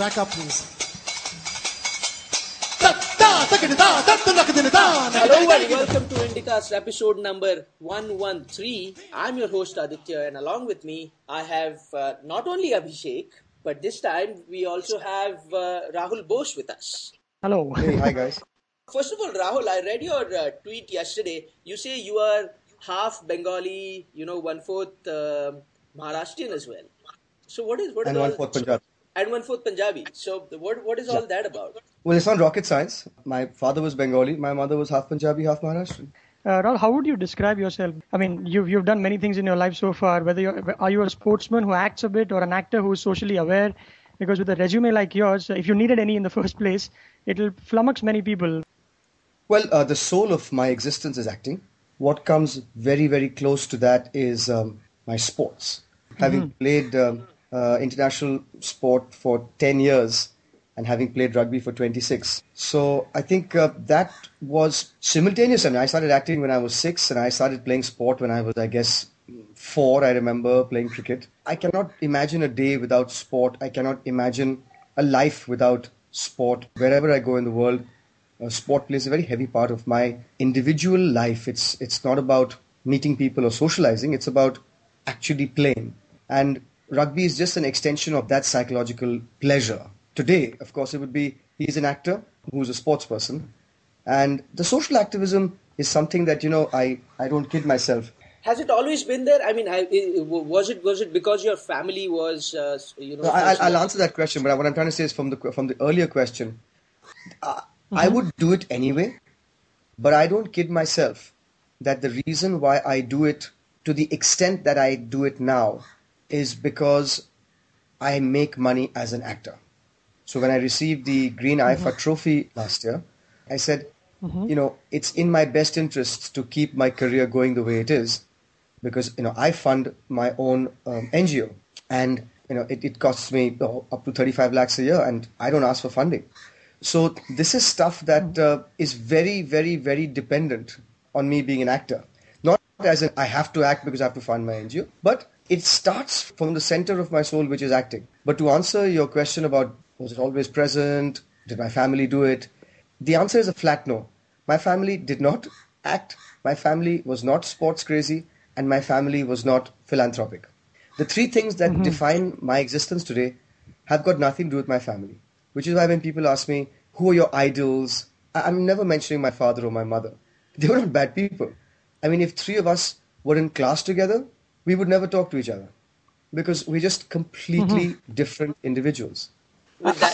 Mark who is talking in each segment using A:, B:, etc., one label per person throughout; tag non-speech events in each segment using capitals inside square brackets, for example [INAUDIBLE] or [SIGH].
A: Track up, please. Hello
B: and welcome to Indicast episode number 113. I'm your host Aditya and along with me I have uh, not only Abhishek but this time we also have uh, Rahul Bose with us.
C: Hello.
D: Hey, hi guys.
B: First of all, Rahul, I read your uh, tweet yesterday. You say you are half Bengali, you know, one fourth uh, Maharashtrian as well. So what is what
D: and
B: is
D: one
B: all,
D: Punjabi.
B: And one fourth Punjabi. So what what is all that about?
D: Well, it's not rocket science. My father was Bengali. My mother was half Punjabi, half Maharashtrian.
C: Uh, Rahul, how would you describe yourself? I mean, you've you've done many things in your life so far. Whether you're are you a sportsman who acts a bit, or an actor who is socially aware? Because with a resume like yours, if you needed any in the [LAUGHS] first place, it'll flummox many people.
D: Well, uh, the soul of my existence is acting. What comes very very close to that is um, my sports. Mm-hmm. Having played um, uh, international sport for ten years and having played rugby for 26. So I think uh, that was simultaneous. I mean, I started acting when I was six, and I started playing sport when I was, I guess, four. I remember playing cricket. I cannot imagine a day without sport. I cannot imagine a life without sport. Wherever I go in the world, uh, sport plays a very heavy part of my individual life. It's it's not about meeting people or socializing. It's about actually playing. And rugby is just an extension of that psychological pleasure today, of course, it would be he's an actor who's a sports person. And the social activism is something that, you know, I, I don't kid myself.
B: Has it always been there? I mean, I, was it was it because your family was, uh, you know?
D: No, I, will answer that question, but what I'm trying to say is from the from the earlier question, uh, mm-hmm. I would do it anyway, but I don't kid myself that the reason why I do it to the extent that I do it now is because I make money as an actor. So when I received the Green mm-hmm. Trophy last year, I said, mm-hmm. you know, it's in my best interest to keep my career going the way it is because, you know, I fund my own um, NGO and, you know, it, it costs me oh, up to 35 lakhs a year and I don't ask for funding. So this is stuff that mm-hmm. uh, is very, very, very dependent on me being an actor. Not as in I have to act because I have to fund my NGO, but it starts from the center of my soul, which is acting. But to answer your question about was it always present? Did my family do it? The answer is a flat no. My family did not act. My family was not sports crazy, and my family was not philanthropic. The three things that mm-hmm. define my existence today have got nothing to do with my family. Which is why when people ask me, who are your idols? I'm never mentioning my father or my mother. They were not bad people. I mean, if three of us were in class together, we would never talk to each other because we're just completely mm-hmm. different individuals.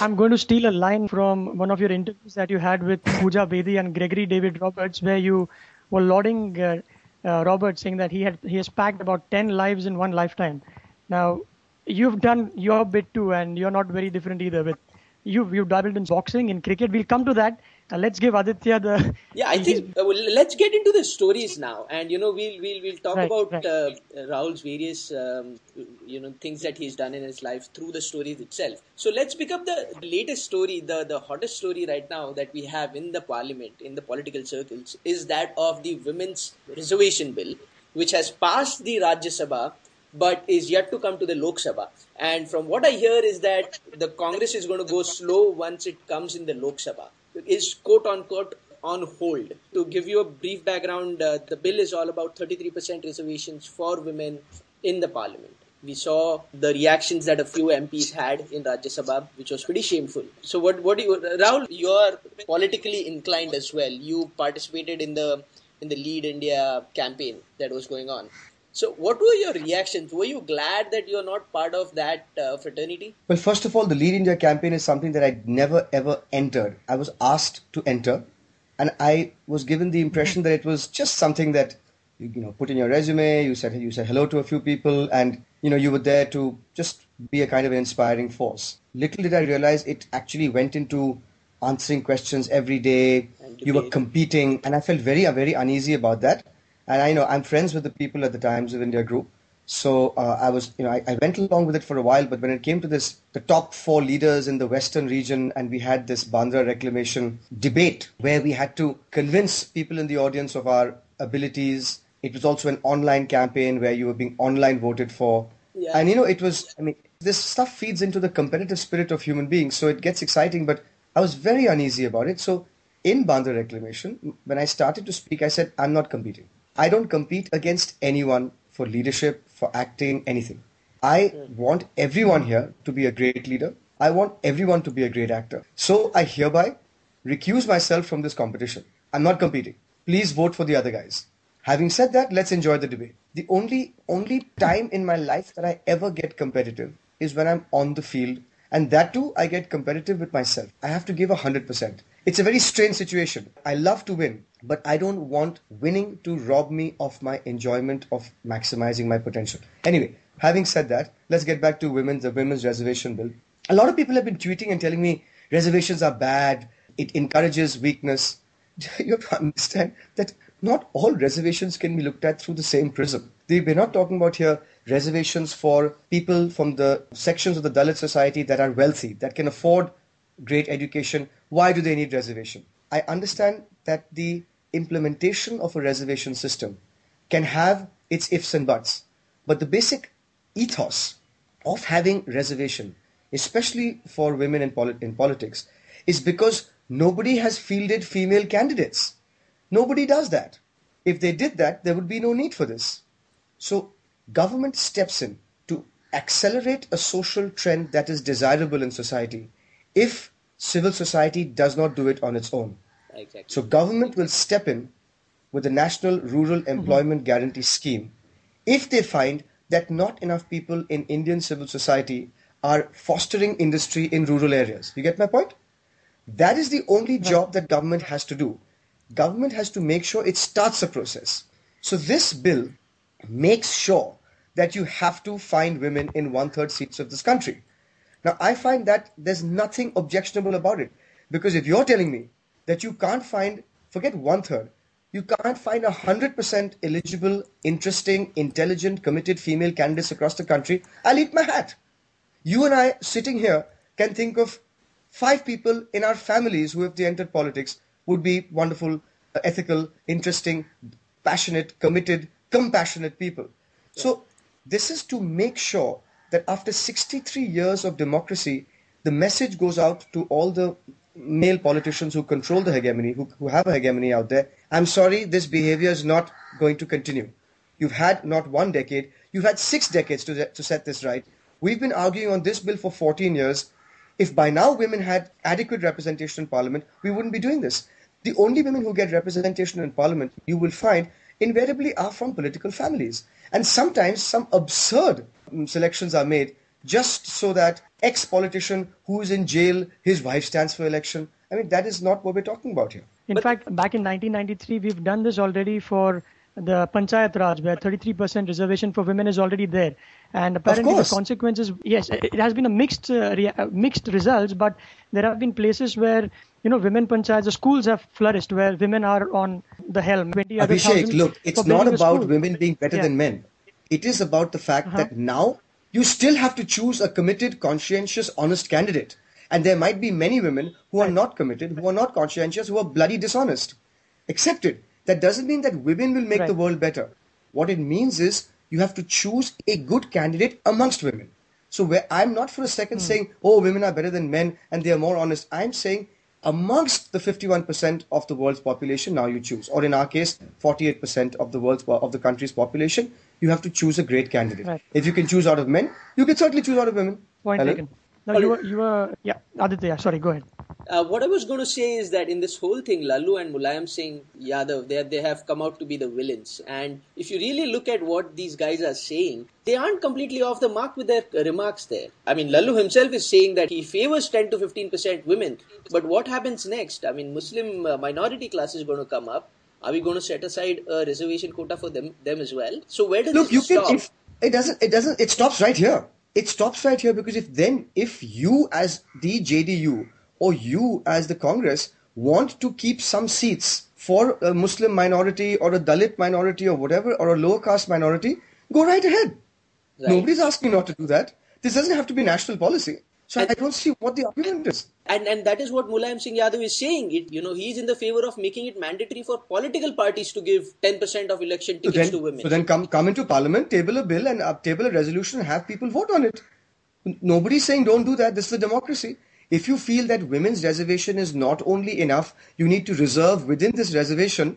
C: I'm going to steal a line from one of your interviews that you had with Pooja Bedi and Gregory David Roberts, where you were lauding uh, uh, Roberts, saying that he had he has packed about ten lives in one lifetime. Now, you've done your bit too, and you're not very different either. With you've you've dabbled in boxing, in cricket. We'll come to that. Uh, let's give Aditya the.
B: Yeah, I think uh, well, let's get into the stories now, and you know we'll we'll we'll talk right, about right. Uh, Rahul's various um, you know things that he's done in his life through the stories itself. So let's pick up the latest story, the the hottest story right now that we have in the parliament, in the political circles, is that of the women's reservation bill, which has passed the Rajya Sabha but is yet to come to the Lok Sabha. And from what I hear is that the Congress is going to go slow once it comes in the Lok Sabha is quote unquote on hold. To give you a brief background, uh, the bill is all about 33% reservations for women in the parliament. We saw the reactions that a few MPs had in Rajya Sabha, which was pretty shameful. So, what, what do you, Rahul? You are politically inclined as well. You participated in the in the Lead India campaign that was going on. So, what were your reactions? Were you glad that you're not part of that uh, fraternity?
D: Well, first of all, the Lead India campaign is something that I never ever entered. I was asked to enter, and I was given the impression that it was just something that you, you know put in your resume. You said you said hello to a few people, and you know you were there to just be a kind of an inspiring force. Little did I realize it actually went into answering questions every day. You were competing, and I felt very very uneasy about that and I know I'm friends with the people at the Times of India group. So uh, I was, you know, I, I, went along with it for a while, but when it came to this, the top four leaders in the Western region, and we had this Bandra reclamation debate where we had to convince people in the audience of our abilities. It was also an online campaign where you were being online voted for. Yeah. And you know, it was, I mean, this stuff feeds into the competitive spirit of human beings, so it gets exciting, but I was very uneasy about it. So in Bandra Reclamation, when I started to speak, I said, I'm not competing. I don't compete against anyone for leadership, for acting, anything. I want everyone here to be a great leader. I want everyone to be a great actor. So I hereby recuse myself from this competition. I'm not competing. Please vote for the other guys. Having said that, let's enjoy the debate. The only only time in my life that I ever get competitive is when I'm on the field, and that too I get competitive with myself. I have to give hundred percent. It's a very strange situation. I love to win, but I don't want winning to rob me of my enjoyment of maximizing my potential. Anyway, having said that, let's get back to women's the women's reservation bill. A lot of people have been tweeting and telling me reservations are bad. It encourages weakness. [LAUGHS] You have to understand that not all reservations can be looked at through the same prism. We're not talking about here reservations for people from the sections of the Dalit society that are wealthy, that can afford great education. Why do they need reservation? I understand that the implementation of a reservation system can have its ifs and buts, but the basic ethos of having reservation, especially for women in, polit- in politics, is because nobody has fielded female candidates. Nobody does that. If they did that, there would be no need for this. So government steps in to accelerate a social trend that is desirable in society if civil society does not do it on its own. Exactly. So government will step in with the National Rural mm-hmm. Employment mm-hmm. Guarantee Scheme if they find that not enough people in Indian civil society are fostering industry in rural areas. You get my point? That is the only job that government has to do government has to make sure it starts a process. So this bill makes sure that you have to find women in one third seats of this country. Now I find that there's nothing objectionable about it because if you're telling me that you can't find, forget one third, you can't find a hundred percent eligible, interesting, intelligent, committed female candidates across the country, I'll eat my hat. You and I sitting here can think of five people in our families who, if they entered politics, would be wonderful, uh, ethical, interesting, passionate, committed, compassionate people. So this is to make sure that after 63 years of democracy, the message goes out to all the male politicians who control the hegemony, who, who have a hegemony out there. I'm sorry, this behavior is not going to continue. You've had not one decade, you've had six decades to, to set this right. We've been arguing on this bill for 14 years. If by now women had adequate representation in parliament, we wouldn't be doing this the only women who get representation in parliament, you will find, invariably are from political families. And sometimes some absurd um, selections are made just so that ex politician who is in jail, his wife stands for election. I mean, that is not what we're talking about here.
C: In but, fact, back in 1993, we've done this already for the Panchayat Raj, where 33% reservation for women is already there. And apparently, the consequences, yes, it has been a mixed, uh, rea- uh, mixed results, but there have been places where you know, women panchayats, the schools have flourished where women are on the helm.
D: Abhishek, look, it's not about women being better yeah. than men. It is about the fact uh-huh. that now you still have to choose a committed, conscientious, honest candidate. And there might be many women who are not committed, who are not conscientious, who are bloody dishonest. Accept it. That doesn't mean that women will make right. the world better. What it means is you have to choose a good candidate amongst women. So where I'm not for a second hmm. saying, oh, women are better than men and they are more honest. I'm saying amongst the 51% of the world's population now you choose or in our case 48% of the world's of the country's population you have to choose a great candidate right. if you can choose out of men you can certainly choose out of women
C: point Hello? taken no, you were, you were, yeah, Aditya, sorry, go ahead.
B: Uh, what I was going to say is that in this whole thing, Lalu and Mulayam Singh Yadav, they, they have come out to be the villains. And if you really look at what these guys are saying, they aren't completely off the mark with their remarks there. I mean, Lalu himself is saying that he favors 10 to 15% women. But what happens next? I mean, Muslim uh, minority class is going to come up. Are we going to set aside a reservation quota for them, them as well? So where does Look, you stop? Can, if,
D: it doesn't, it doesn't, it stops right here it stops right here because if then if you as the JDU or you as the Congress want to keep some seats for a Muslim minority or a Dalit minority or whatever or a lower caste minority, go right ahead. Right. Nobody's asking not to do that. This doesn't have to be national policy. So and, I don't see what the argument is.
B: And and that is what Mulayam Singh Yadav is saying. It you know he's in the favor of making it mandatory for political parties to give ten percent of election tickets
D: so then,
B: to women.
D: So then come come into parliament, table a bill, and uh, table a resolution, and have people vote on it. Nobody's saying don't do that. This is a democracy. If you feel that women's reservation is not only enough, you need to reserve within this reservation.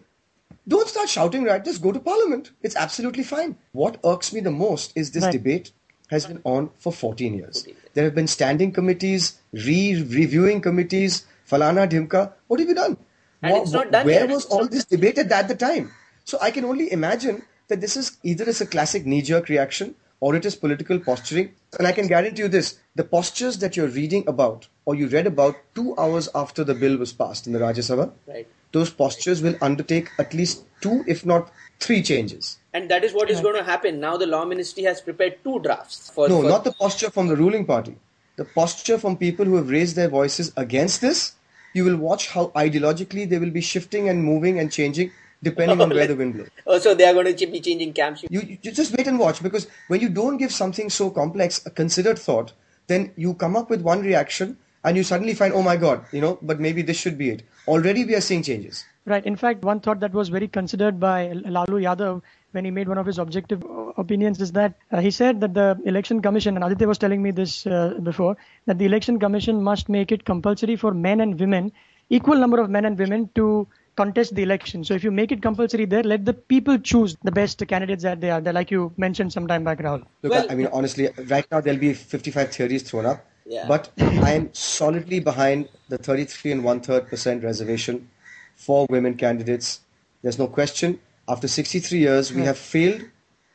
D: Don't start shouting right. Just go to parliament. It's absolutely fine. What irks me the most is this right. debate has been on for 14 years. 14 years. There have been standing committees, re-reviewing committees, falana dhimka. What have you done?
B: And what, it's not done
D: where
B: yet.
D: was all this debate at the time? So I can only imagine that this is either is a classic knee-jerk reaction or it is political posturing. And I can guarantee you this the postures that you're reading about or you read about two hours after the bill was passed in the Rajya Sabha,
B: right.
D: those postures will undertake at least two, if not three changes.
B: And that is what is going to happen. Now the law ministry has prepared two drafts. For,
D: no,
B: for...
D: not the posture from the ruling party. The posture from people who have raised their voices against this. You will watch how ideologically they will be shifting and moving and changing depending on [LAUGHS] where the wind blows.
B: Oh, so they are going to be changing camps.
D: You, you just wait and watch because when you don't give something so complex a considered thought, then you come up with one reaction and you suddenly find, oh my God, you know, but maybe this should be it. Already we are seeing changes.
C: Right. In fact, one thought that was very considered by Lalu Yadav when he made one of his objective opinions is that uh, he said that the election commission, and Aditya was telling me this uh, before, that the election commission must make it compulsory for men and women, equal number of men and women to contest the election. So if you make it compulsory there, let the people choose the best candidates that they are. They're like you mentioned some time back, Rahul.
D: Look, well, I mean, honestly, right now there'll be 55 theories thrown up.
B: Yeah.
D: But I am solidly behind the 33 and one third percent reservation for women candidates. There's no question. After 63 years, we have failed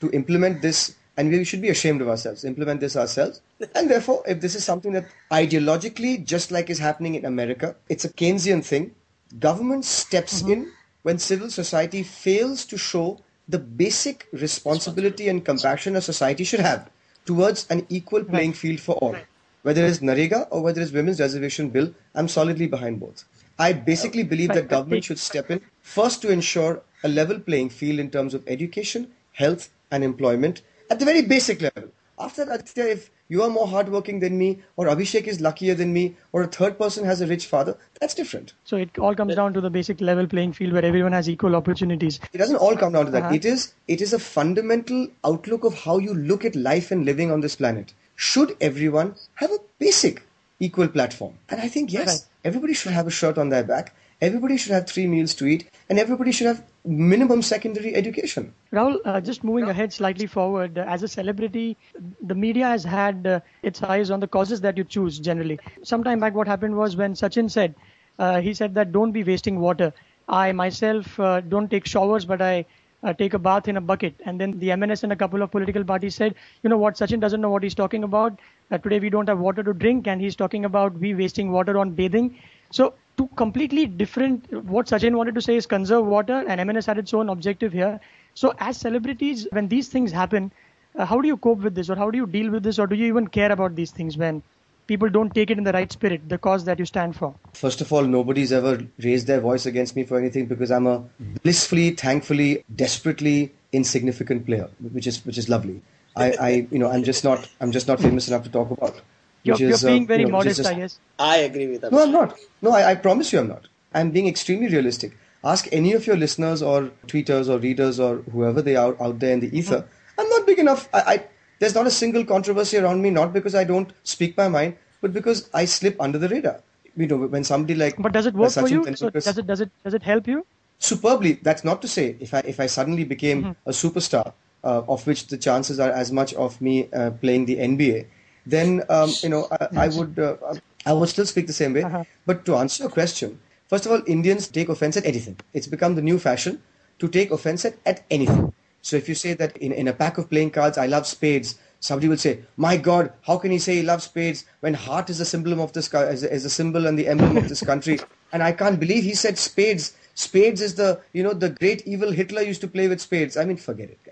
D: to implement this, and we should be ashamed of ourselves, implement this ourselves. And therefore, if this is something that ideologically, just like is happening in America, it's a Keynesian thing, government steps mm-hmm. in when civil society fails to show the basic responsibility and compassion a society should have towards an equal playing field for all. Whether it's NREGA or whether it's Women's Reservation Bill, I'm solidly behind both. I basically believe that government [LAUGHS] should step in first to ensure a level playing field in terms of education, health, and employment at the very basic level. After that, if you are more hardworking than me, or Abhishek is luckier than me, or a third person has a rich father, that's different.
C: So it all comes down to the basic level playing field where everyone has equal opportunities.
D: It doesn't all come down to that. Uh-huh. It is it is a fundamental outlook of how you look at life and living on this planet. Should everyone have a basic equal platform? And I think yes, right. everybody should have a shirt on their back everybody should have three meals to eat and everybody should have minimum secondary education.
C: Rahul, uh, just moving ahead slightly forward, uh, as a celebrity, the media has had uh, its eyes on the causes that you choose generally. Sometime back, what happened was when Sachin said, uh, he said that don't be wasting water. I myself uh, don't take showers, but I uh, take a bath in a bucket. And then the MNS and a couple of political parties said, you know what, Sachin doesn't know what he's talking about. Today we don't have water to drink, and he's talking about we wasting water on bathing. So two completely different. What Sachin wanted to say is conserve water, and MNS had its own objective here. So as celebrities, when these things happen, uh, how do you cope with this, or how do you deal with this, or do you even care about these things when people don't take it in the right spirit, the cause that you stand for?
D: First of all, nobody's ever raised their voice against me for anything because I'm a blissfully, thankfully, desperately insignificant player, which is which is lovely. I, I you know, I'm just not I'm just not famous enough to talk about.
C: You're, is, you're, being uh, very you know, modest, just, I guess.
B: I agree with that.
D: No, I'm not. No, I, I promise you I'm not. I'm being extremely realistic. Ask any of your listeners or tweeters or readers or whoever they are out there in the ether. Mm-hmm. I'm not big enough. I, I, there's not a single controversy around me, not because I don't speak my mind, but because I slip under the radar. You know, when somebody like
C: but does it work for you? So does it does it does it help you?
D: Superbly. That's not to say if I if I suddenly became mm-hmm. a superstar, of which the chances are as much of me uh, playing the NBA, then um, you know I, I would uh, I would still speak the same way. Uh-huh. But to answer your question, first of all, Indians take offense at anything. It's become the new fashion to take offense at, at anything. So if you say that in, in a pack of playing cards, I love spades, somebody will say, "My God, how can he say he loves spades when heart is a symbol of this is a, is a symbol and the emblem of this [LAUGHS] country?" And I can't believe he said spades. Spades is the you know the great evil Hitler used to play with spades. I mean, forget it.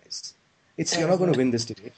D: It's you're not going to win this debate.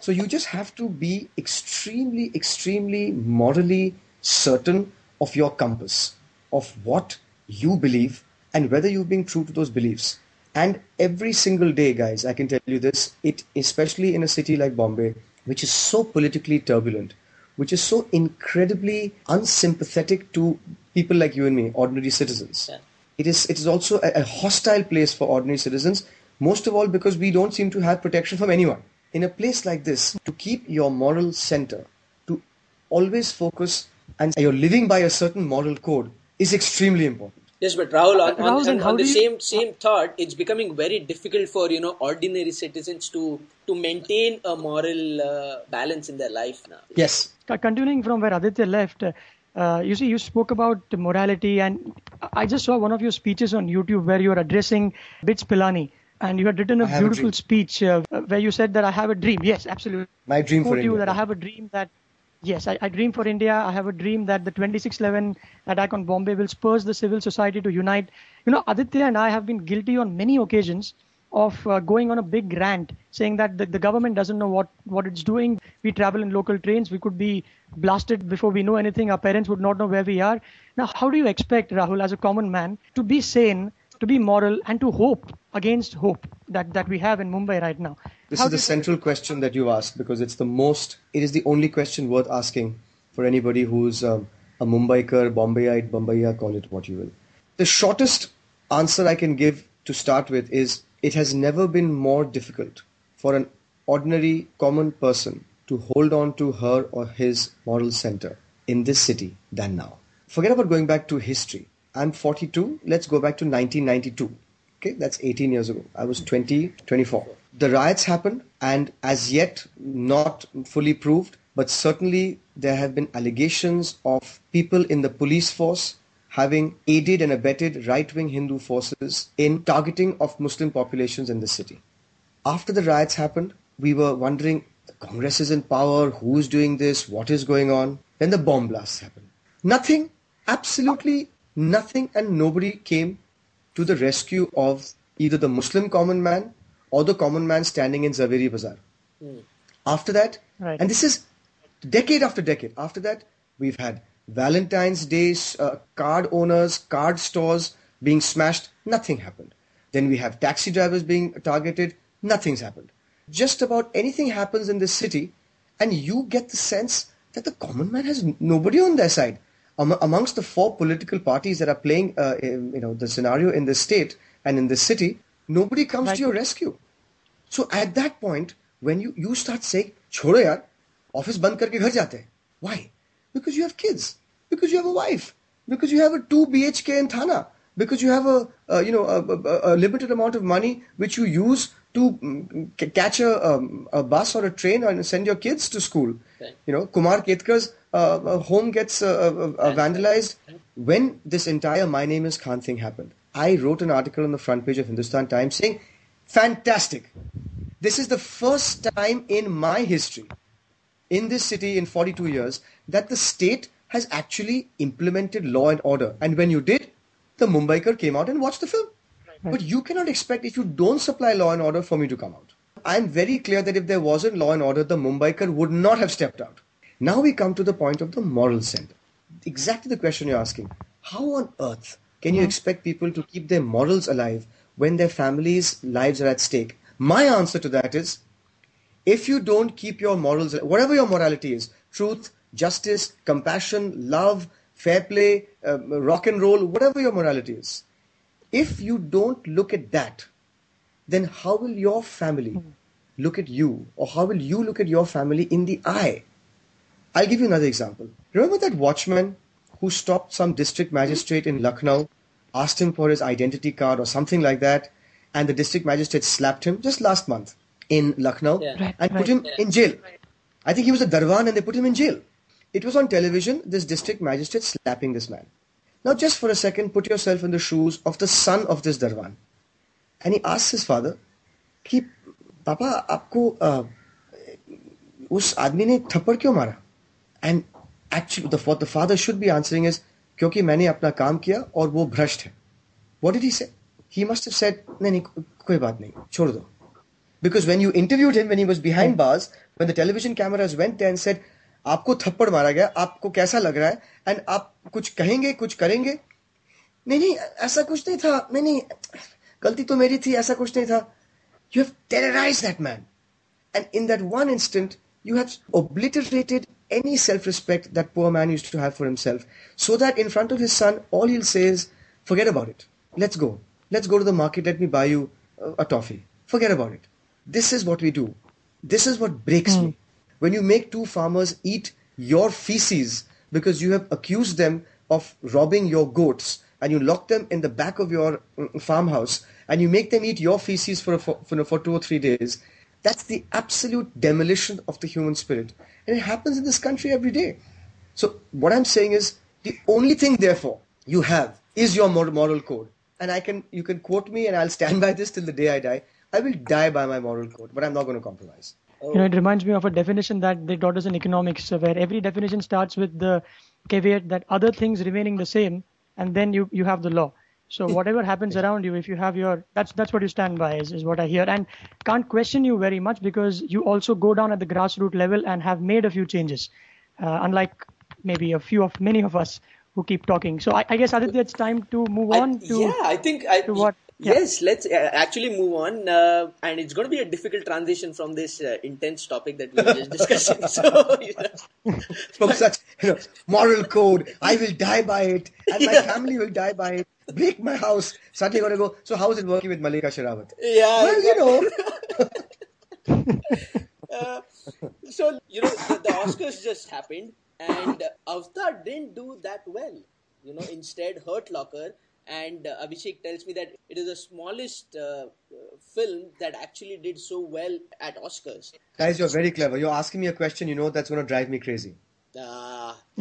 D: So you just have to be extremely, extremely morally certain of your compass, of what you believe and whether you're being true to those beliefs. And every single day, guys, I can tell you this, it especially in a city like Bombay, which is so politically turbulent, which is so incredibly unsympathetic to people like you and me, ordinary citizens.
B: Yeah.
D: It is it is also a, a hostile place for ordinary citizens, most of all because we don't seem to have protection from anyone. In a place like this, to keep your moral center, to always focus and you're living by a certain moral code is extremely important.
B: Yes, but Rahul, on, on,
C: then
B: on, on the
C: do you-
B: same same thought, it's becoming very difficult for you know ordinary citizens to to maintain a moral uh, balance in their life now.
D: Yes.
C: Continuing from where Aditya left, uh, you see, you spoke about morality, and I just saw one of your speeches on YouTube where you were addressing BITS Pilani, and you had written a
D: I have a
C: beautiful speech uh, where you said that I have a dream. Yes, absolutely.
D: My dream for
C: quote you
D: India.
C: that I have a dream that yes, I, I dream for India. I have a dream that the 2611 attack on Bombay will spur the civil society to unite. You know, Aditya and I have been guilty on many occasions of uh, going on a big rant saying that the, the government doesn't know what, what it's doing. We travel in local trains. We could be blasted before we know anything. Our parents would not know where we are. Now, how do you expect, Rahul, as a common man, to be sane, to be moral, and to hope against hope that, that we have in Mumbai right now?
D: This
C: How
D: is the central question that you asked because it's the most, it is the only question worth asking for anybody who's um, a Mumbaikar, Bombayite, Bombaya, call it what you will. The shortest answer I can give to start with is it has never been more difficult for an ordinary common person to hold on to her or his moral center in this city than now. Forget about going back to history. I'm 42. Let's go back to 1992. Okay, that's 18 years ago. I was 20, 24. The riots happened, and as yet not fully proved, but certainly there have been allegations of people in the police force having aided and abetted right wing Hindu forces in targeting of Muslim populations in the city. After the riots happened, we were wondering Congress is in power, who's doing this, what is going on. Then the bomb blasts happened. Nothing, absolutely nothing, and nobody came to the rescue of either the Muslim common man or the common man standing in Zaveri Bazaar. After that,
C: Right.
D: and this is decade after decade, after that, we've had Valentine's Days, uh, card owners, card stores being smashed, nothing happened. Then we have taxi drivers being targeted, nothing's happened. Just about anything happens in this city, and you get the sense that the common man has nobody on their side Am- amongst the four political parties that are playing, uh, in, you know, the scenario in this state and in this city, nobody comes
C: Right.
D: to your rescue. So at that point, when you, you start saying, छोड़ो यार, office बंद करके घर जाते हैं. Why? Because you have kids. Because you have a wife. Because you have a 2 BHK in Thana. Because you have a, uh, you know, a, a, a limited amount of money which you use to mm, c- catch a, um, a bus or a train and send your kids to school.
B: Right.
D: You know, Kumar Ketkar's uh, uh, home gets uh, uh, uh, vandalized. When this entire My Name is Khan thing happened, I wrote an article on the front page of Hindustan Times saying, fantastic. This is the first time in my history, in this city in 42 years, that the state has actually implemented law and order. And when you did, the Mumbaikar came out and watched the film. But you cannot expect if you don't supply law and order for me to come out. I'm very clear that if there wasn't law and order, the Mumbaikar would not have stepped out. Now we come to the point of the moral center. Exactly the question you're asking. How on earth can you expect people to keep their morals alive when their families' lives are at stake? My answer to that is if you don't keep your morals, whatever your morality is, truth, justice, compassion, love, fair play, uh, rock and roll, whatever your morality is, if you don't look at that, then how will your family look at you or how will you look at your family in the eye? I'll give you another example. Remember that watchman who stopped some district magistrate in Lucknow, asked him for his identity card or something like that, and the district magistrate slapped him just last month in Lucknow
B: Yeah.
C: Right,
D: and put
C: right.
D: him in jail. I think he was a Darwan and they put him in jail. It was on television, this district magistrate slapping this man. Now, just for a second, put yourself in the shoes of the son of this Darwan. And he asks his father, कि पापा आपको अ, उस आदमी ने थप्पड़ क्यों मारा And actually the the father should be answering is क्योंकि मैंने अपना काम किया और वो भ्रष्ट है व्हाट डिड ही से ही मस्ट हैव सेड नहीं नहीं कोई बात नहीं छोड़ दो because when you interviewed him when he was behind bars when the television cameras went there and आपको थप्पड़ मारा गया आपको कैसा लग रहा है एंड आप कुछ कहेंगे कुछ करेंगे नहीं नहीं ऐसा कुछ नहीं था नहीं नहीं गलती तो मेरी थी ऐसा कुछ नहीं था you have terrorise that man and in that one instant you have obliterated any self-respect that poor man used to have for himself. So that in front of his son, all he'll say is, forget about it. Let's go. Let's go to the market. Let me buy you a, toffee. Forget about it. This is what we do. This is what breaks
C: Hmm.
D: me. When you make two farmers eat your feces because you have accused them of robbing your goats and you lock them in the back of your mm, farmhouse and you make them eat your feces for, a, for, for, for two or three days, that's the absolute demolition of the human spirit. And it happens in this country every day. So what I'm saying is the only thing therefore you have is your moral code. And I can you can quote me and I'll stand [LAUGHS] by this till the day I die. I will die by my moral code, but I'm not going to compromise.
C: You know, it reminds me of a definition that they taught us in economics, uh, where every definition starts with the caveat that other things remaining the same, and then you, you have the law. So whatever happens [LAUGHS] around you, if you have your that's that's what you stand by is, is what I hear, and can't question you very much because you also go down at the grassroots level and have made a few changes, uh, unlike maybe a few of many of us who keep talking. So I, I guess Aditya, it's time to move
B: I-
C: on to
B: yeah, I think I,
C: to what- yeah.
B: Yes, let's uh, actually move on, uh, and it's going to be a difficult transition from this uh, intense topic that we were just [LAUGHS] discussing. so, you know,
D: From such you know, moral code, I will die by it, and my family will die by it. Break my house. Suddenly going to go. So how is it working with Mallika Sherawat?
B: yeah,
D: Well, you know, [LAUGHS]
B: Uh, so you know the, the Oscars just happened, and uh, Avatar didn't do that well. You know, instead Hurt Locker, and uh, Abhishek tells me that it is the smallest uh, film that actually did so well at Oscars.
D: guys, you're very clever. You're asking me a question. You know that's going to drive me crazy.
B: Ah, [LAUGHS]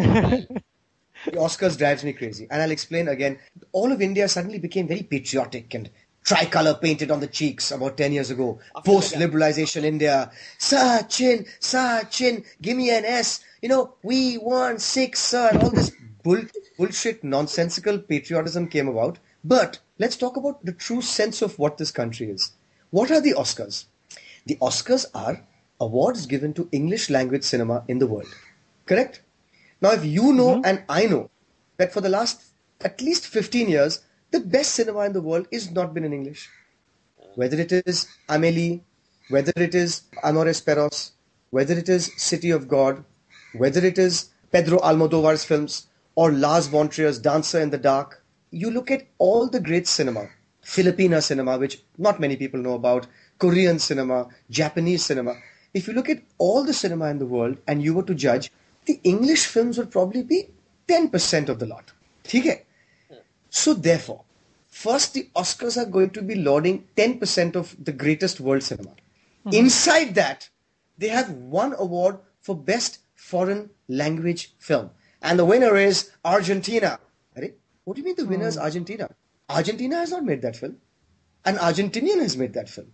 D: The Oscars drives me crazy. And I'll explain again. All of India suddenly became very patriotic and tricolor painted on the cheeks about 10 years ago. Post liberalization India. Sachin, Sachin, give me an S. You know, we won six, sir. And all this bull, bullshit, nonsensical patriotism came about. But let's talk about the true sense of what this country is. What are the Oscars? The Oscars are awards given to English language cinema in the world. Correct? Now, if you know mm-hmm. and I know that for the last at least 15 years, the best cinema in the world is not been in English. Whether it is Amelie, whether it is Amores Perros, whether it is City of God, whether it is Pedro Almodovar's films or Lars von Trier's Dancer in the Dark, you look at all the great cinema, Filipina cinema, which not many people know about, Korean cinema, Japanese cinema. If you look at all the cinema in the world and you were to judge, the English films would probably be 10% of the lot. Okay? So therefore, first the Oscars are going to be lauding 10% of the greatest world cinema. Hmm. Inside that, they have one award for best foreign language film. And the winner is Argentina. What do you mean the winner is hmm. Argentina? Argentina has not made that film. An Argentinian has made that film.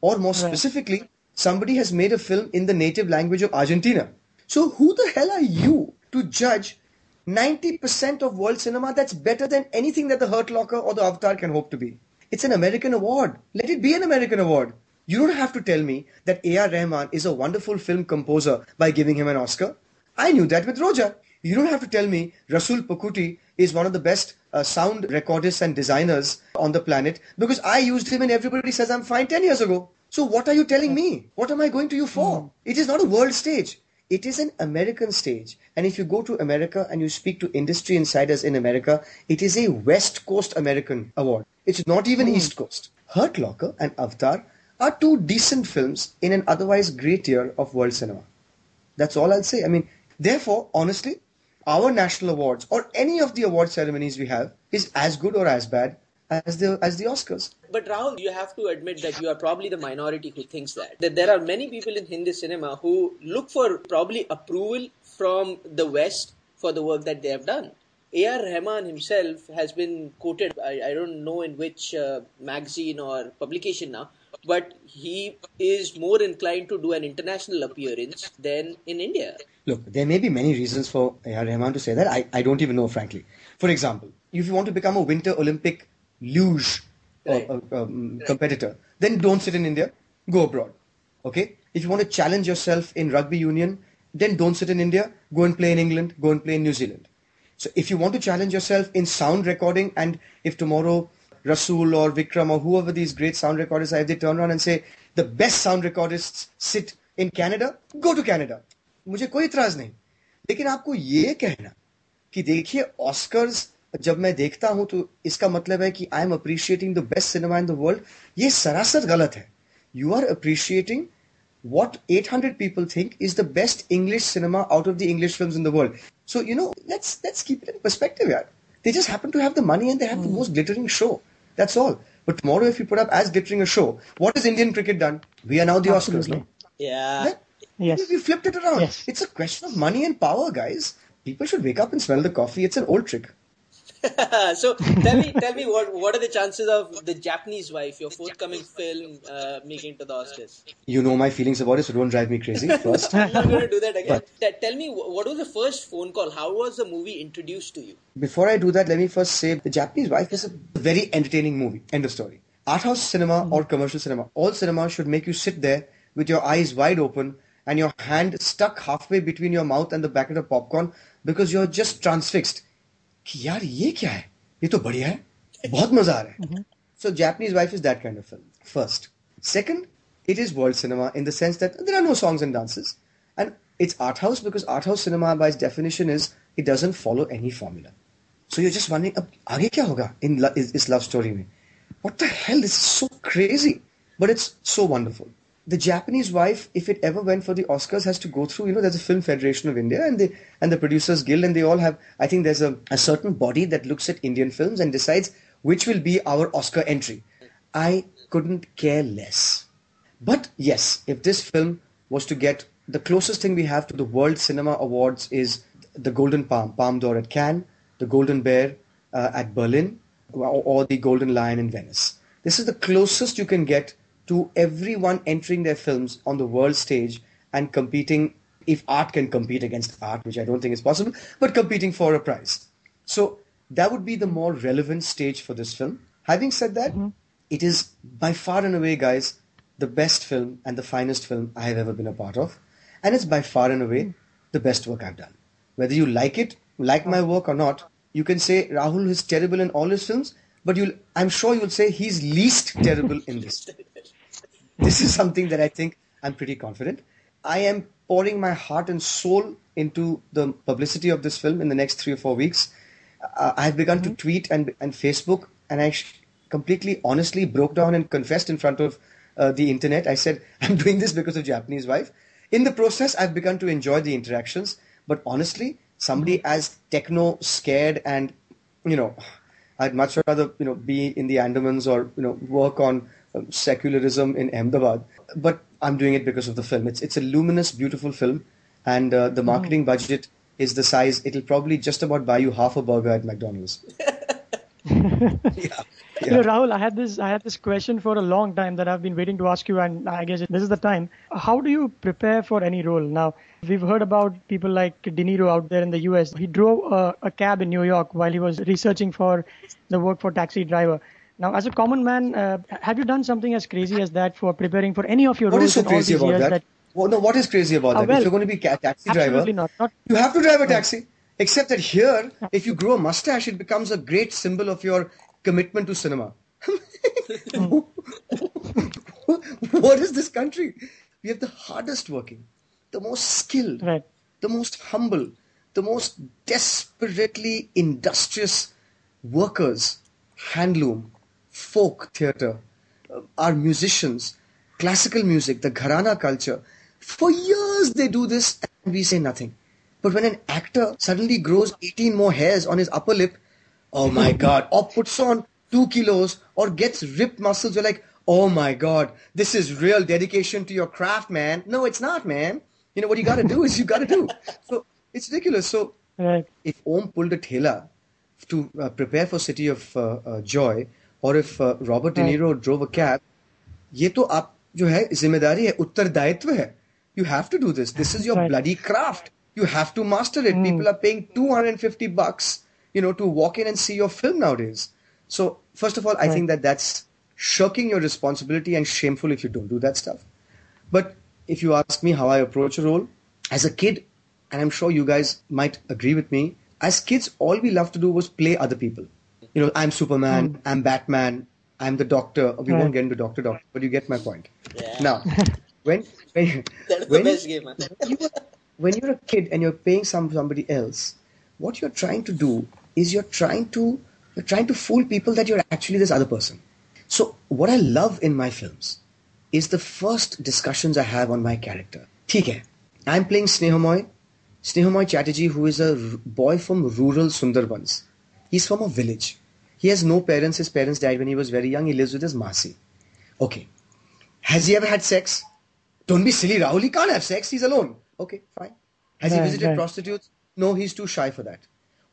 D: Or more specifically, somebody has made a film in the native language of Argentina. So who the hell are you to judge 90% of world cinema that's better than anything that the Hurt Locker or the Avatar can hope to be? It's an American award. Let it be an American award. You don't have to tell me that A.R. Rahman is a wonderful film composer by giving him an Oscar. I knew that with Roja. You don't have to tell me Resul Pookutty is one of the best uh, sound recordists and designers on the planet because I used him and everybody says I'm fine 10 years ago. So what are you telling me? What am I going to you for? It is not a world stage. It is an American stage. And if you go to America and you speak to industry insiders in America, it is a West Coast American award. It's not even hmm. East Coast. Hurt Locker and Avatar are two decent films in an otherwise great year of world cinema. That's all I'll say. I mean, therefore, honestly, our national awards or any of the award ceremonies we have is as good or as bad as the as the Oscars.
B: But Rahul, you have to admit that you are probably the minority who thinks that. That there are many people in Hindi cinema who look for probably approval from the West for the work that they have done. A.R. Rahman himself has been quoted, I, I don't know in which uh, magazine or publication now, but he is more inclined to do an international appearance than in India.
D: Look, there may be many reasons for A.R. Rahman to say that. I, I don't even know, frankly. For example, if you want to become a Winter Olympic luge uh,
B: right.
D: a, um, right. competitor, then don't sit in India, go abroad. Okay? If you want to challenge yourself in rugby union, then don't sit in India, go and play in England, go and play in New Zealand. So if you want to challenge yourself in sound recording and if tomorrow Resul or Vikram or whoever these great sound recordists are, if they turn around and say the best sound recordists sit in Canada, go to Canada. मुझे कोई इतराज नहीं लेकिन आपको ये कहना कि देखिए Oscars जब मैं देखता हूँ तो इसका मतलब है कि I am appreciating the best cinema in the world ये सरासर गलत है। You are appreciating what eight hundred people think is the best English cinema out of the English film in the world so you know let's keep it in perspective यार they just happen to have the money and they the most glittering show that's all but tomorrow if you put up edge glittering a show what is Indian cricket done we are now the Oscars
B: no yeah
C: yes
D: we flipped it around it's a question of money and power guys people should wake up and smell the coffee it's an old trick [LAUGHS]
B: so tell me, tell me [LAUGHS] what what are the chances of the Japanese wife, your forthcoming film, uh, making to the Oscars?
D: You know my feelings about it, so don't drive me crazy. [LAUGHS] First,
B: I'm not going to do that again. T- tell me, what was the first phone call? How was the movie introduced to you?
D: before I do that, let me first say the Japanese wife is a very entertaining movie. End of story. Art house cinema or commercial cinema, all cinema should make you sit there with your eyes wide open and your hand stuck halfway between your mouth and the packet of the popcorn because you're just transfixed. कि यार ये क्या है? ये तो बढ़िया है बहुत मज़ा आ रहा है। So Japanese wife is that kind of film first second it is world cinema in the sense that there are no songs and dances and it's art house because art house cinema by its definition is it doesn't follow any formula so you just वनिंग अब आगे क्या होगा इन इस love story में? What the hell this is so crazy but it's so wonderful the Japanese wife, if it ever went for the Oscars, has to go through, you know, there's a Film Federation of India and the and the Producers Guild, and they all have, I think there's a, a certain body that looks at Indian films and decides which will be our Oscar entry. I couldn't care less. But yes, if this film was to get the closest thing we have to the World Cinema Awards is the Golden Palm, Palme d'Or at Cannes, the Golden Bear uh, at Berlin, or, or the Golden Lion in Venice. This is the closest you can get to everyone entering their films on the world stage and competing, if art can compete against art, which I don't think is possible, but competing for a prize. So that would be the more relevant stage for this film. Having said that, mm-hmm. it is by far and away, guys, the best film and the finest film I have ever been a part of. And it's by far and away mm. the best work I've done. Whether you like it, like my mm. work or not, you can say Rahul is terrible in all his films, but you'll, I'm sure you'll say he's least terrible in this. [LAUGHS] This is something that I think I'm pretty confident. I am pouring my heart and soul into the publicity of this film in the next three or four weeks. Uh, I've begun to tweet and, and Facebook, and I sh- completely honestly broke down and confessed in front of uh, the internet. I said, [LAUGHS] I'm doing this because of Japanese wife. In the process, I've begun to enjoy the interactions, but honestly, somebody as techno scared and, you know, I'd much rather, you know, be in the Andamans or, you know, work on secularism in Ahmedabad. But I'm doing it because of the film. It's, it's a luminous, beautiful film, and uh, the marketing budget is the size, it'll probably just about buy you half a burger at McDonald's. [LAUGHS] yeah.
C: You know, Rahul, I had this I had this question for a long time that I've been waiting to ask you, and I guess this is the time. How do you prepare for any role? Now, we've heard about people like De Niro out there in the U.S. He drove a, a cab in New York while he was researching for the work for Taxi Driver. Now, as a common man, uh, have you done something as crazy as that for preparing for any of your
D: What
C: roles
D: is so crazy about
C: years?
D: that? Well, no, what is crazy about
C: Ah,
D: that?
C: well,
D: if you're going to be a taxi driver,
C: Absolutely not. Not
D: you have to drive a taxi. Except that here, if you grow a mustache, it becomes a great symbol of your commitment to cinema. [LAUGHS] what is this country? We have the hardest working, the most skilled,
C: right.
D: the most humble, the most desperately industrious workers, handloom, folk theatre, uh, our musicians, classical music, the gharana culture. For years they do this and we say nothing. But when an actor suddenly grows 18 more hairs on his upper lip, oh my [LAUGHS] god, or puts on two kilos or gets ripped muscles, you're like, oh my god, this is real dedication to your craft, man. No, it's not, man. You know what you gotta do is you gotta do. [LAUGHS] So it's ridiculous. So
C: Right.
D: if Om pulled a thela to uh, prepare for City of uh, uh, Joy, or if uh, Robert De
C: Right.
D: Niro drove a cab, ये तो आप जो है जिम्मेदारी है उत्तरदायित्व है. You have to do this. This is your
C: Right.
D: bloody craft. You have to master it. People are paying 250 bucks, you know, to walk in and see your film nowadays. So first of all, I
C: Right.
D: think that that's shirking your responsibility and shameful if you don't do that stuff. But if you ask me how I approach a role, as a kid, and I'm sure you guys might agree with me, as kids, all we loved to do was play other people. You know, I'm Superman, hmm. I'm Batman, I'm the Doctor. We
C: Right.
D: won't hmm. get into Doctor Doctor, but you get my point.
B: Yeah.
D: Now, [LAUGHS] when when [LAUGHS]
B: That's the
D: when,
B: best game,
D: you, when you're a kid and you're paying some somebody else, what you're trying to do is you're trying to you're trying to fool people that you're actually this other person. So what I love in my films is the first discussions I have on my character. Okay, I'm playing Snehamoy, Snehamoy Chatterjee, who is a r- boy from rural Sundarbans. He's from a village. He has no parents. His parents died when he was very young. He lives with his Masi. Okay. Has he ever had sex? Don't be silly, Rahul. He can't have sex. He's alone. Okay, fine. Has he visited
C: right.
D: prostitutes? No, he's too shy for that.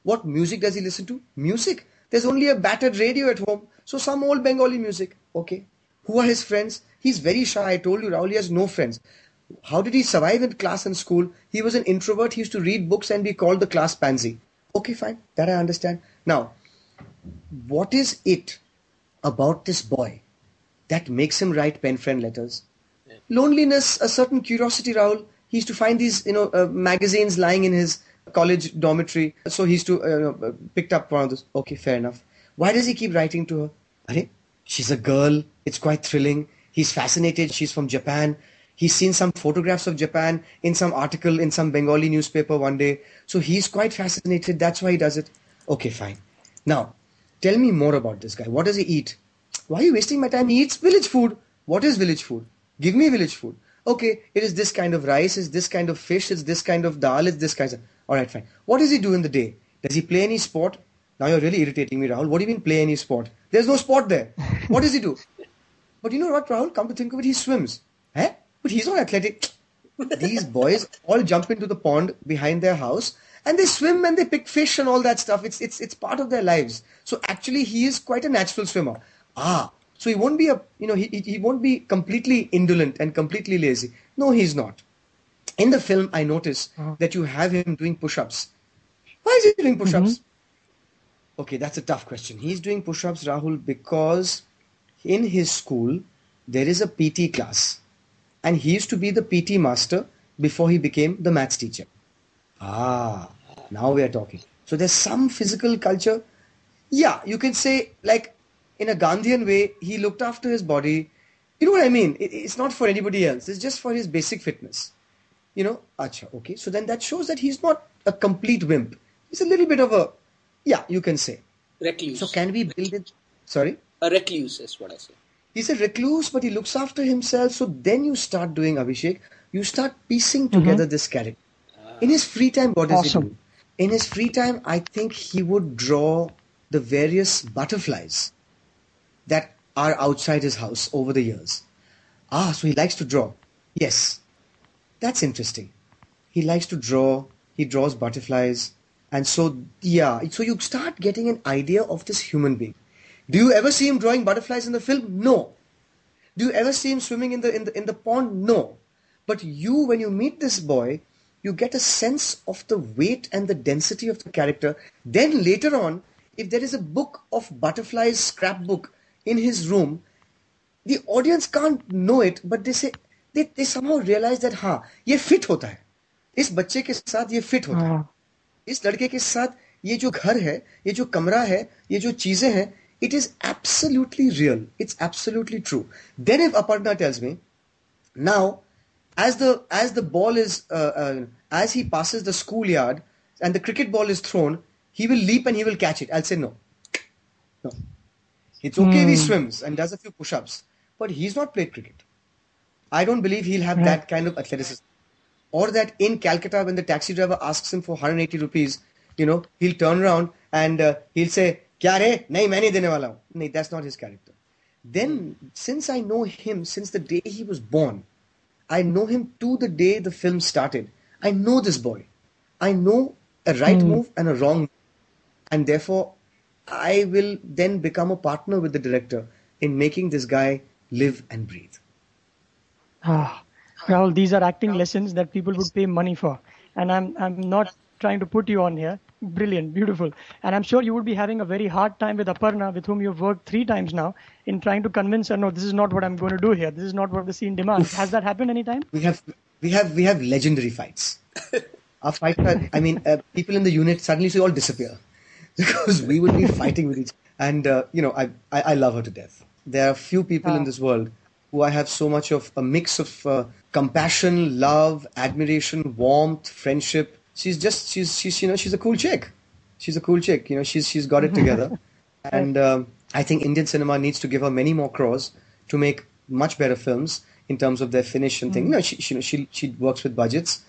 D: What music does he listen to? Music. There's only a battered radio at home. So some old Bengali music. Okay. Who are his friends? He's very shy. I told you, Rahul, he has no friends. How did he survive in class and school? He was an introvert. He used to read books and be called the class pansy. Okay, fine. That I understand. Now, what is it about this boy that makes him write pen friend letters? Loneliness, a certain curiosity, Rahul. He used to find these, you know, uh, magazines lying in his college dormitory. So he used to, uh, uh, picked up one of those. Okay, fair enough. Why does he keep writing to her? Are she's a girl. It's quite thrilling. He's fascinated. She's from Japan. He's seen some photographs of Japan in some article in some Bengali newspaper one day. So he's quite fascinated. That's why he does it. Okay, fine. Now, tell me more about this guy. What does he eat? Why are you wasting my time? He eats village food. What is village food? Give me village food. Okay, it is this kind of rice, it's this kind of fish, it's this kind of dal, it's this kind of. Alright, fine. What does he do in the day? Does he play any sport? Now you're really irritating me, Rahul. What do you mean play any sport? There's no sport there. What does he do? [LAUGHS] But you know what, Rahul? Come to think of it, he swims. Eh? But he's not athletic. These boys all jump into the pond behind their house and they swim and they pick fish and all that stuff. It's it's it's part of their lives. So actually, he is quite a natural swimmer. Ah, so he won't be a you know he he, he won't be completely indolent and completely lazy. No, he's not. In the film, I notice that you have him doing push-ups. Why is he doing push-ups? Okay, that's a tough question. He's doing push-ups, Rahul, because in his school there is a PT class, and he used to be the PT master before he became the maths teacher. Ah, now we are talking. So there's some physical culture. Yeah, you can say like in a Gandhian way, he looked after his body. You know what I mean? It's not for anybody else. It's just for his basic fitness. You know, acha, okay. So then that shows that he's not a complete wimp. He's a little bit of a, yeah, you can say.
B: Recluse.
D: So can we build it? Sorry?
B: a recluse is what I say.
D: He's a recluse, but he looks after himself. So then you start doing Abhishek. You start piecing together this character. In his free time, what does he do? In his free time, I think he would draw the various butterflies that are outside his house over the years. Ah, so he likes to draw. Yes, that's interesting. He likes to draw. He draws butterflies, and so yeah. So you start getting an idea of this human being. Do you ever see him drawing butterflies in the film? No. Do you ever see him swimming in the in the in the pond? No. But you, when you meet this boy, you get a sense of the weight and the density of the character. Then later on, if there is a book of butterflies scrapbook in his room, the audience can't know it, but they say they, they somehow realize that हाँ ये fit होता है इस बच्चे के साथ ये fit होता है
C: हाँ,
D: इस लड़के के साथ ये जो घर है ये जो कमरा है ये जो चीजें हैं it is absolutely real it's absolutely true then if aparna tells me now as the as the ball is uh, uh, as he passes the schoolyard and the cricket ball is thrown he will leap and he will catch it. I'll say no. No. It's okay if he swims and does a few push-ups but he's not played cricket. I don't believe he'll have that kind of athleticism. Or that in Calcutta when the taxi driver asks him for 180 rupees, you know, he'll turn around and uh, he'll say, "Kya re? Nahi, main nahi dene wala hu." That's not his character. Then, since I know him since the day he was born, I know him to the day the film started. I know this boy. I know a right move and a wrong, move. and therefore, I will then become a partner with the director in making this guy live and breathe.
C: Ah, Rahul, these are acting lessons that people would pay money for. And I'm, I'm not trying to put you on here. Brilliant, beautiful. And I'm sure you would be having a very hard time with Aparna, with whom you've worked three times now, in trying to convince her, no, this is not what I'm going to do here. This is not what the scene demands. Has that happened anytime?
D: we have we have we have legendary fights. [LAUGHS] Our fights are, I mean, uh, people in the unit suddenly so all disappear [LAUGHS] because we would be fighting with each. And uh, you know, I, I I love her to death. There are few people in this world who I have so much of a mix of uh, compassion, love, admiration, warmth, friendship. She's just she's she's you know she's a cool chick. She's a cool chick. You know she's she's got it together, [LAUGHS] and um, I think Indian cinema needs to give her many more crores to make much better films in terms of their finish and thing. You know she she she, she works with budgets,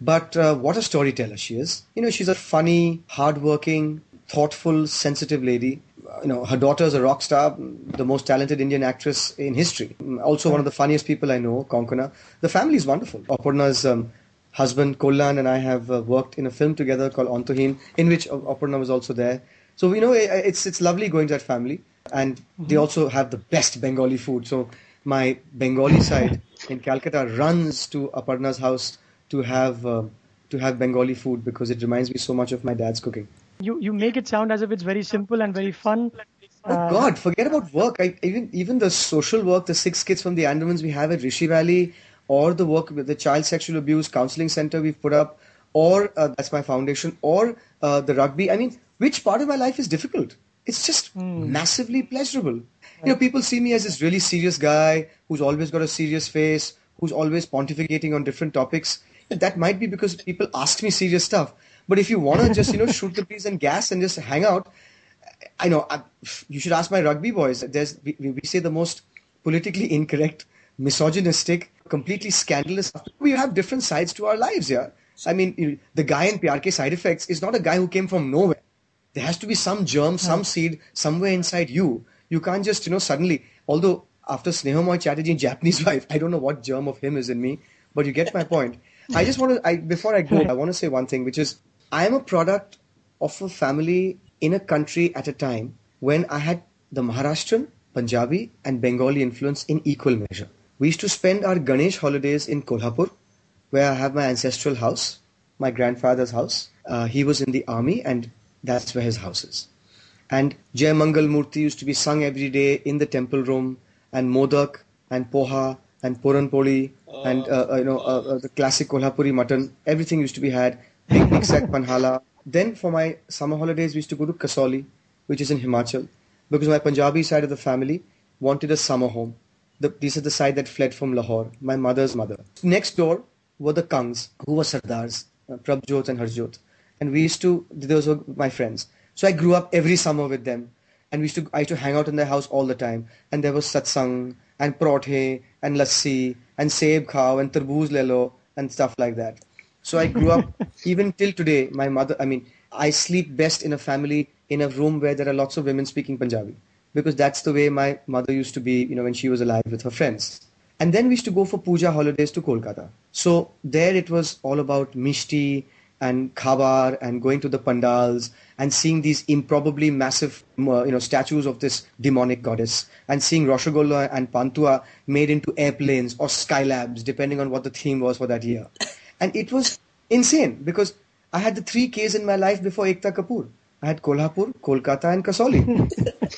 D: but uh, what a storyteller she is. You know she's a funny, hardworking, thoughtful, sensitive lady you know, her daughter is a rock star, the most talented Indian actress in history. Also, one of the funniest people I know, Konkona. The family is wonderful. Aparna's um, husband, Kalyan, and I have uh, worked in a film together called Antaheen, in which Aparna was also there. So, you know, it's, it's lovely going to that family. And mm-hmm. they also have the best Bengali food. So, my Bengali [LAUGHS] side in Calcutta runs to Aparna's house to have, uh, to have Bengali food because it reminds me so much of my dad's cooking
C: you you make it sound as if it's very simple and very fun.
D: Oh uh, God, forget about work. I, even even the social work, the six kids from the Andamans we have at Rishi Valley, or the work with the child sexual abuse counseling center we've put up, or uh, that's my foundation, or uh, the rugby. I mean, which part of my life is difficult? It's just mm. massively pleasurable. Right. You know, people see me as this really serious guy who's always got a serious face, who's always pontificating on different topics. That might be because people ask me serious stuff. But if you want to [LAUGHS] just, you know, shoot the breeze and gas and just hang out, I know, I, you should ask my rugby boys. There's, we, we say the most politically incorrect, misogynistic, completely scandalous. We have different sides to our lives, yeah. I mean, the guy in Pyaar Ke side effects is not a guy who came from nowhere. There has to be some germ, hmm. some seed somewhere inside you. You can't just, you know, suddenly, although after Snehamoy Chatterjee, in Japanese [LAUGHS] wife, I don't know what germ of him is in me, but you get my point. Hmm. I just want to, I, before I go, hmm. I want to say one thing, which is I am a product of a family in a country at a time when I had the Maharashtrian, Punjabi, and Bengali influence in equal measure. We used to spend our Ganesh holidays in Kolhapur, where I have my ancestral house, my grandfather's house. Uh, he was in the army, and that's where his house is. And Jai Mangal Murti used to be sung every day in the temple room, and Modak, and Poha, and Puran Poli, and uh, uh, you know uh, uh, the classic Kolhapuri mutton. Everything used to be had picnics [LAUGHS] Panhala. Then for my summer holidays, we used to go to Kasauli, which is in Himachal, because my Punjabi side of the family wanted a summer home. The, this is the side that fled from Lahore, my mother's mother. Next door were the Kangs, who were Sardars, uh, Prabjot and Harjot. And we used to, those were my friends. So I grew up every summer with them. And we used to, I used to hang out in their house all the time. And there was satsang, and prothe, and lassi, and seb khao, and tarboos lelo, and stuff like that. So I grew up, [LAUGHS] even till today, my mother, I mean, I sleep best in a family in a room where there are lots of women speaking Punjabi because that's the way my mother used to be, you know, when she was alive with her friends. And then we used to go for puja holidays to Kolkata. So there it was all about mishti and khabar and going to the pandals and seeing these improbably massive, uh, you know, statues of this demonic goddess and seeing Rashogolla and Pantua made into airplanes or skylabs, depending on what the theme was for that year. And it was insane because I had the three Ks in my life before Ekta Kapoor. I had Kolhapur, Kolkata, and Kasauli.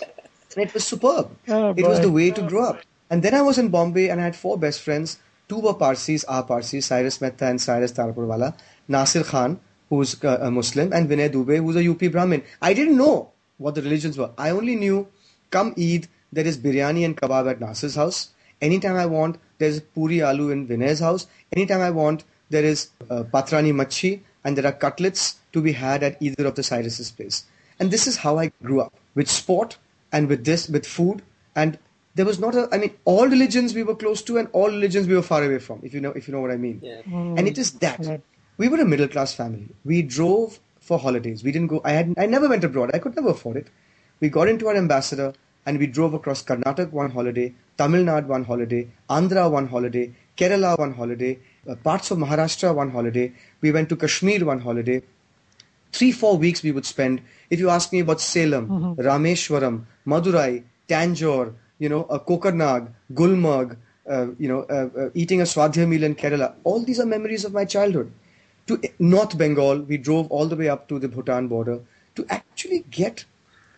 D: [LAUGHS] and it was superb. Oh, it was the way to grow up. And then I was in Bombay and I had four best friends. Two were Parsis, are Parsis, Cyrus Mehta and Cyrus Tarapurwala, Nasir Khan, who's a Muslim, and Vinay Dubey, who's a UP Brahmin. I didn't know what the religions were. I only knew, come Eid, there is biryani and kebab at Nasir's house. Anytime I want, there's puri aloo in Vinay's house. Anytime I want, there is uh, patrani machi and there are cutlets to be had at either of the Cyrus's place. And this is how I grew up with sport and with this, with food. And there was not a, I mean, all religions we were close to and all religions we were far away from, if you know, if you know what I mean.
B: Yeah.
C: Mm.
D: And it is that. We were a middle class family. We drove for holidays. We didn't go, I had, I never went abroad. I could never afford it. We got into our ambassador and we drove across Karnataka one holiday, Tamil Nadu one holiday, Andhra one holiday, Kerala one holiday, uh, parts of Maharashtra one holiday. We went to Kashmir one holiday. Three, four weeks we would spend. If you ask me about Salem, mm-hmm. Rameshwaram, Madurai, Tanjore, you know, uh, Kokarnag, Gulmarg, uh, you know, uh, uh, eating a Sadya meal in Kerala. All these are memories of my childhood. To North Bengal, we drove all the way up to the Bhutan border to actually get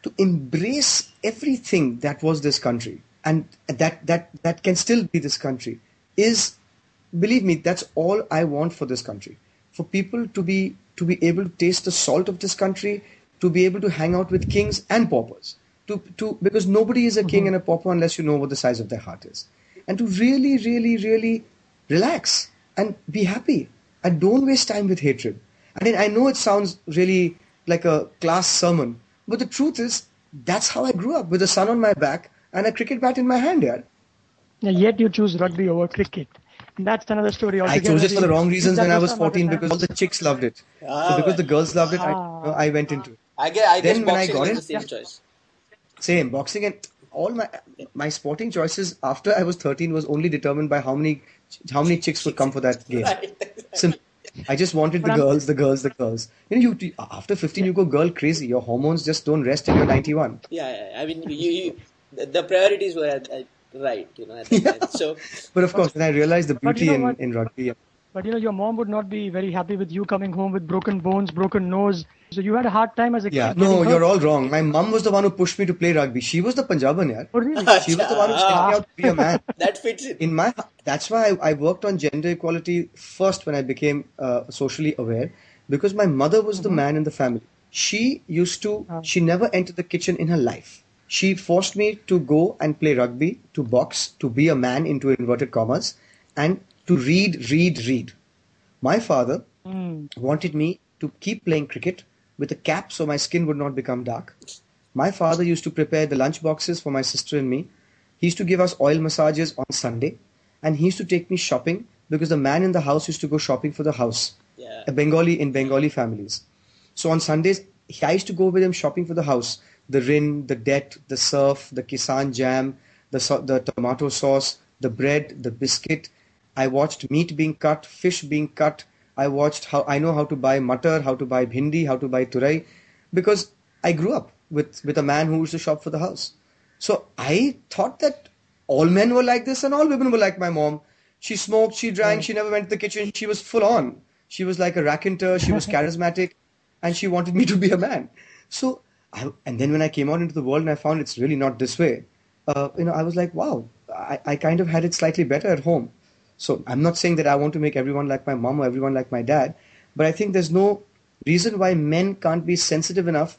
D: to embrace everything that was this country and that that that can still be this country is believe me, that's all I want for this country. For people to be to be able to taste the salt of this country, to be able to hang out with kings and paupers. To, to because nobody is a king mm-hmm. and a pauper unless you know what the size of their heart is. and to really, really, really relax and be happy and don't waste time with hatred. I mean, I know it sounds really like a class sermon, but the truth is that's how I grew up with a sun on my back and a cricket bat in my hand, yeah.
C: Yet you choose rugby over cricket. That's another story altogether.
D: I chose it for the wrong reasons when I was 14 because all the chicks loved it. Ah, so because the girls loved it, ah. I, I went into it.
B: I guess, I guess then when I got in, the same choice.
D: Same boxing and all my my sporting choices after I was 13 was only determined by how many how many chicks would come for that [LAUGHS] game. Simple. I just wanted the girls, the girls, the girls. You know, you after 15 you go girl crazy. Your hormones just don't rest till you're 91.
B: Yeah, yeah. I mean, you, you the priorities were at, at right, you know. yeah. [LAUGHS] So,
D: but of course, then I realized the beauty you know in, in rugby.
C: But you know, your mom would not be very happy with you coming home with broken bones, broken nose. So you had a hard time as a
D: yeah, kid. Yeah, no, you're all wrong. My mom was the one who pushed me to play rugby. She was the Punjaban, yeah.
C: Oh, really? [LAUGHS]
D: She was the one who sent me out to be a man. [LAUGHS]
B: that fits in.
D: In my, that's why I, I worked on gender equality first when I became uh, socially aware, because my mother was mm-hmm. the man in the family. She used to. Uh-huh. She never entered the kitchen in her life she forced me to go and play rugby, to box, to be a man into inverted commas, and to read, read, read. My father mm. wanted me to keep playing cricket with a cap so my skin would not become dark. My father used to prepare the lunch boxes for my sister and me. He used to give us oil massages on Sunday, and he used to take me shopping because the man in the house used to go shopping for the house.
B: Yeah.
D: A Bengali in Bengali families. So on Sundays, I used to go with him shopping for the house the Rin, the Det, the Surf, the Kisan jam, the, the tomato sauce, the bread, the biscuit. I watched meat being cut, fish being cut. I watched how I know how to buy mutter, how to buy bhindi, how to buy turai, because I grew up with, with a man who used to shop for the house. So I thought that all men were like this and all women were like my mom. She smoked, she drank, mm. she never went to the kitchen. She was full on. She was like a raconteur. She was [LAUGHS] charismatic, and she wanted me to be a man. So I, and then when I came out into the world and I found it's really not this way, uh, you know, I was like, wow, I, I kind of had it slightly better at home. So I'm not saying that I want to make everyone like my mom or everyone like my dad, but I think there's no reason why men can't be sensitive enough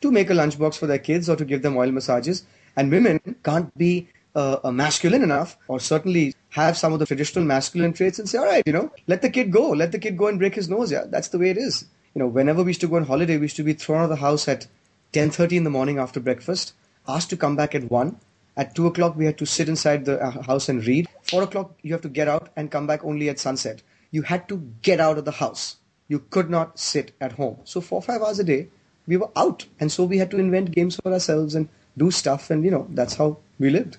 D: to make a lunchbox for their kids or to give them oil massages, and women can't be uh, masculine enough or certainly have some of the traditional masculine traits and say, all right, you know, let the kid go, let the kid go and break his nose. Yeah, that's the way it is. You know, whenever we used to go on holiday, we used to be thrown out of the house at 10.30 in the morning after breakfast, asked to come back at 1. At 2 o'clock, we had to sit inside the uh, house and read. 4 o'clock, you have to get out and come back only at sunset. You had to get out of the house. You could not sit at home. So four or five hours a day, we were out. And so we had to invent games for ourselves and do stuff. And, you know, that's how we lived.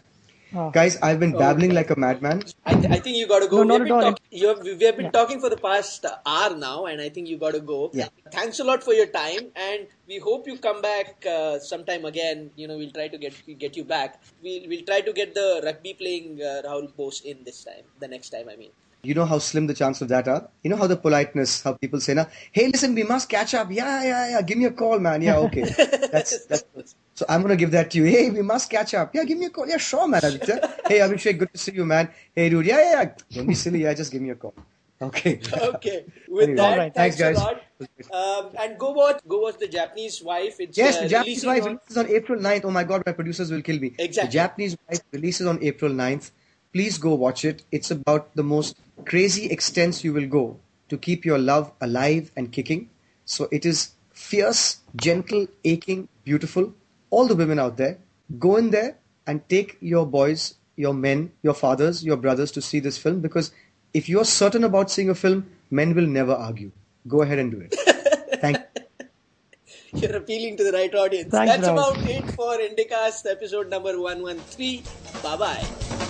D: Oh. Guys, I've been babbling like a madman.
B: I, th- I think you got to go. No, we, have talk- have, we have been yeah. talking for the past hour now, and I think you got to go.
D: Yeah.
B: Thanks a lot for your time, and we hope you come back uh, sometime again. You know, we'll try to get get you back. We'll, we'll try to get the rugby playing uh, Rahul Bose in this time, the next time, I mean.
D: You know how slim the chance of that are? You know how the politeness, how people say, now, hey, listen, we must catch up. Yeah, yeah, yeah. Give me a call, man. Yeah, okay. [LAUGHS] that's, that's, so I'm going to give that to you. Hey, we must catch up. Yeah, give me a call. Yeah, sure, man. [LAUGHS] hey, Abhishek, good to see you, man. Hey, dude. Yeah, yeah, yeah. Don't be silly. Yeah, just give me a call. Okay.
B: okay. With anyway, that, right. thanks, thanks guys. Um, and go watch, go watch the Japanese wife. It's,
D: yes, the uh, Japanese wife on... releases on April 9th. Oh my God, my producers will kill me.
B: Exactly.
D: The Japanese wife releases on April 9th. Please go watch it. It's about the most crazy extents you will go to keep your love alive and kicking. So it is fierce, gentle, aching, beautiful. All the women out there, go in there and take your boys, your men, your fathers, your brothers to see this film because if you're certain about seeing a film, men will never argue. Go ahead and do it. Thank you. [LAUGHS]
B: You're appealing to the right audience. Thanks, That's about it for Indicast episode number 113. Bye bye.